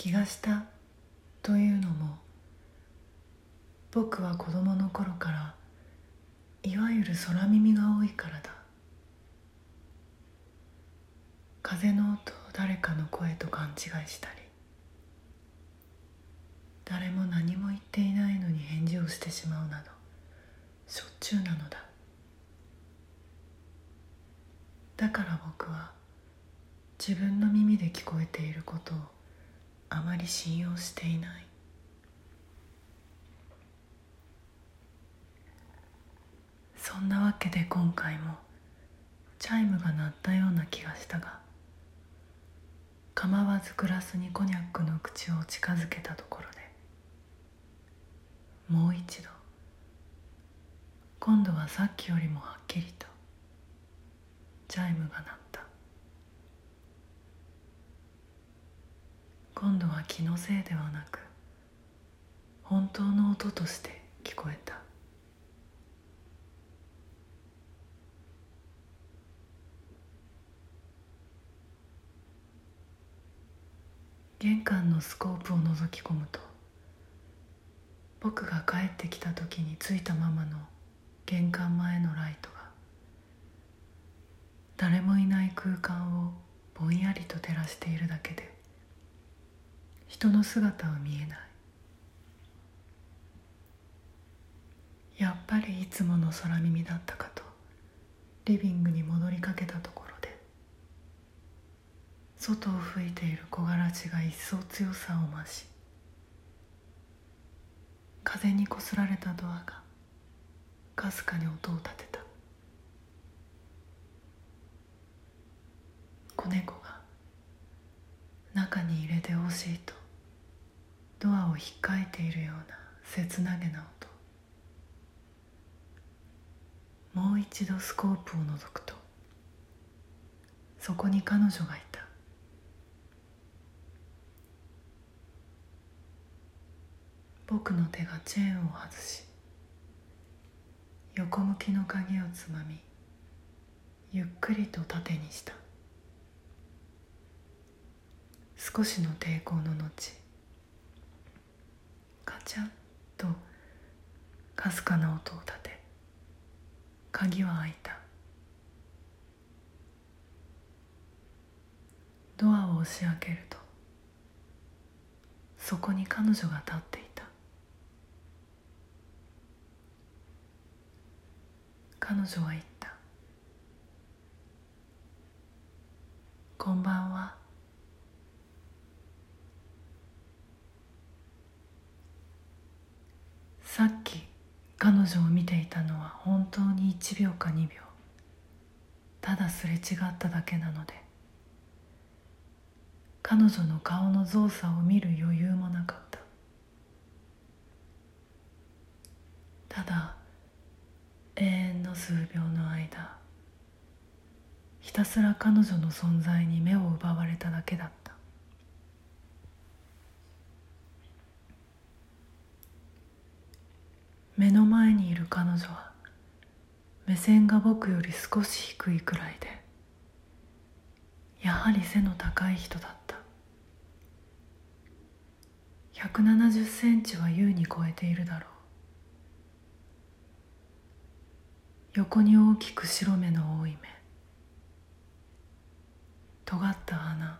気がしたというのも僕は子供の頃からいわゆる空耳が多いからだ。風の音を誰かの声と勘違いしたり誰も何も言っていないのに返事をしてしまうなどしょっちゅうなのだ。だから僕は自分の耳で聞こえていることをあまり信用していない。そんなわけで今回もチャイムが鳴ったような気がしたが構わずグラスにコニャックの口を近づけたところでもう一度今度はさっきよりもはっきりとチャイムが鳴った。今度は気のせいではなく本当の音として聞こえた。玄関のスコープを覗き込むと僕が帰ってきた時についたままの玄関前のライトが誰もいない空間をぼんやりと照らしているだけで人の姿は見えない。やっぱりいつもの空耳だったかとリビングに戻りかけたところで外を吹いている木枯らしが一層強さを増し風にこすられたドアがかすかに音を立てた。子猫が中に入れてほしいとドアを引っかいているような切なげな音。もう一度スコープを覗くとそこに彼女がいた。僕の手がチェーンを外し横向きの鍵をつまみゆっくりと縦にした。少しの抵抗の後カチャッとかすかな音を立て。鍵は開いた。ドアを押し開けるとそこに彼女が立っていた。彼女は言った「こんばんは」さっき彼女を見ていたのは本当に1秒か2秒ただすれ違っただけなので彼女の顔の造作を見る余裕もなかったただ永遠の数秒の間ひたすら彼女の存在に目を奪われただけだった目の前にいる彼女は目線が僕より少し低いくらいでやはり背の高い人だった。170センチは優に超えているだろう。横に大きく白目の多い目。尖った鼻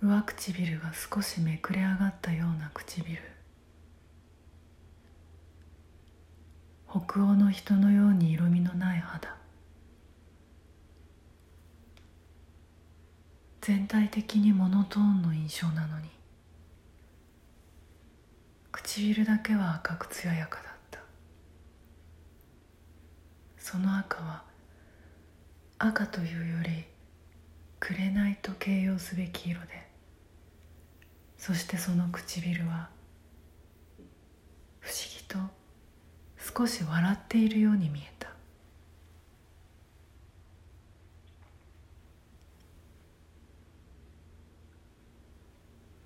上唇が少しめくれ上がったような唇。北欧の人のように色味のない肌。全体的にモノトーンの印象なのに唇だけは赤く艶やかだった。その赤は赤というより紅と形容すべき色でそしてその唇は不思議と少し笑っているように見えた。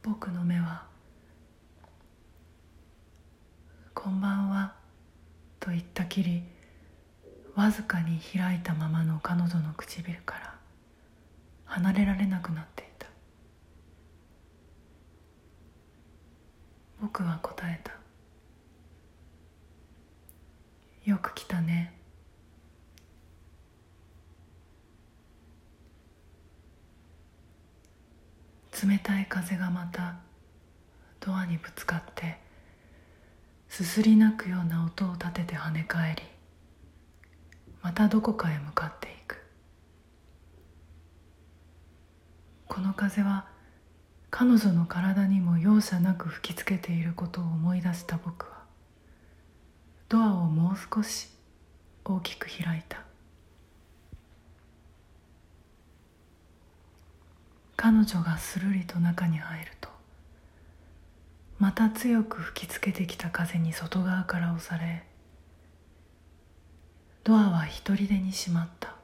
僕の目は「こんばんは」と言ったきりわずかに開いたままの彼女の唇から離れられなくなっていた。僕は答えた。冷たい風がまたドアにぶつかってすすり泣くような音を立てて跳ね返りまたどこかへ向かっていく。この風は彼女の体にも容赦なく吹きつけていることを思い出した僕はドアをもう少し大きく開いた。彼女がするりと中に入るとまた強く吹きつけてきた風に外側から押されドアは一人でに閉まった。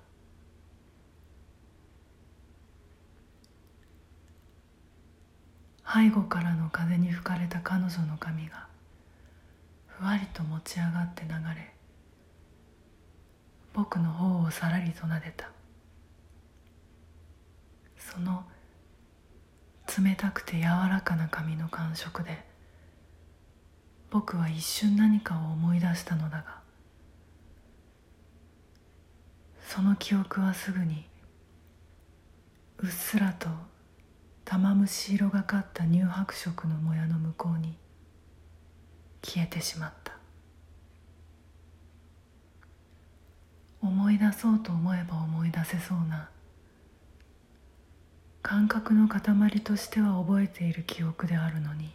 背後からの風に吹かれた彼女の髪がふわりと持ち上がって流れ僕の方をさらりと撫でた。その冷たくて柔らかな髪の感触で僕は一瞬何かを思い出したのだがその記憶はすぐにうっすらと玉虫色がかった乳白色のもやの向こうに消えてしまった。思い出そうと思えば思い出せそうな感覚の塊としては覚えている記憶であるのに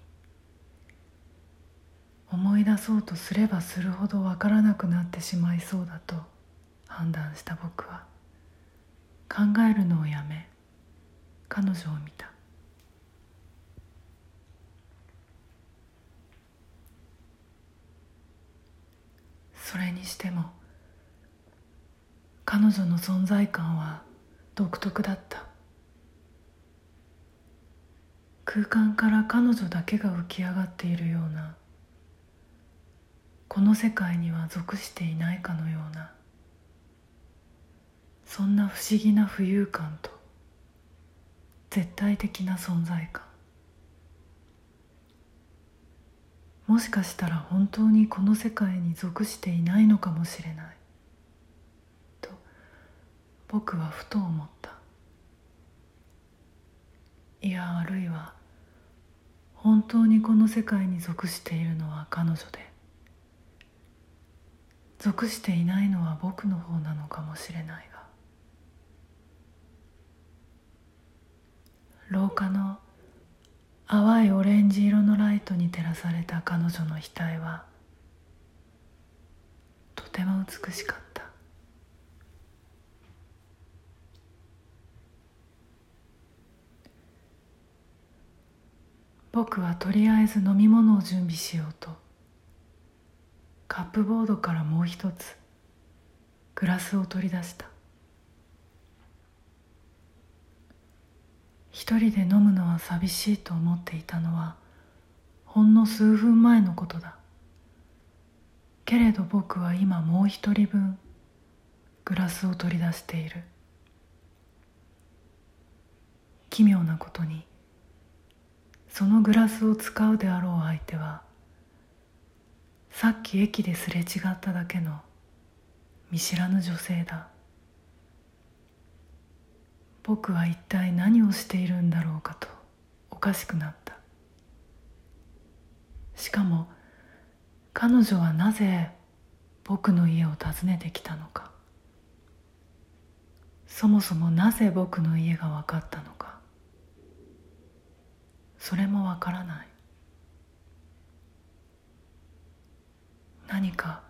思い出そうとすればするほどわからなくなってしまいそうだと判断した僕は考えるのをやめ彼女を見た。それにしても彼女の存在感は独特だった。空間から彼女だけが浮き上がっているようなこの世界には属していないかのようなそんな不思議な浮遊感と絶対的な存在感。もしかしたら本当にこの世界に属していないのかもしれない。と僕はふと思った。いやあるいは本当にこの世界に属しているのは彼女で。属していないのは僕の方なのかもしれないが。廊下の淡いオレンジ色のライトに照らされた彼女の額はとても美しかった。僕はとりあえず飲み物を準備しようと。カップボードからもう一つグラスを取り出した。一人で飲むのは寂しいと思っていたのはほんの数分前のことだ。けれど僕は今もう一人分グラスを取り出している。奇妙なことにそのグラスを使うであろう相手はさっき駅ですれ違っただけの見知らぬ女性だ。僕は一体何をしているんだろうかとおかしくなった。しかも彼女はなぜ僕の家を訪ねてきたのか。そもそもなぜ僕の家が分かったのか。それもわからない。何か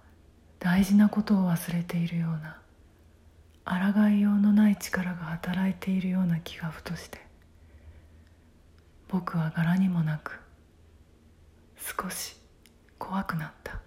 大事なことを忘れているような抗いようのない力が働いているような気がふとして僕は柄にもなく少し怖くなった。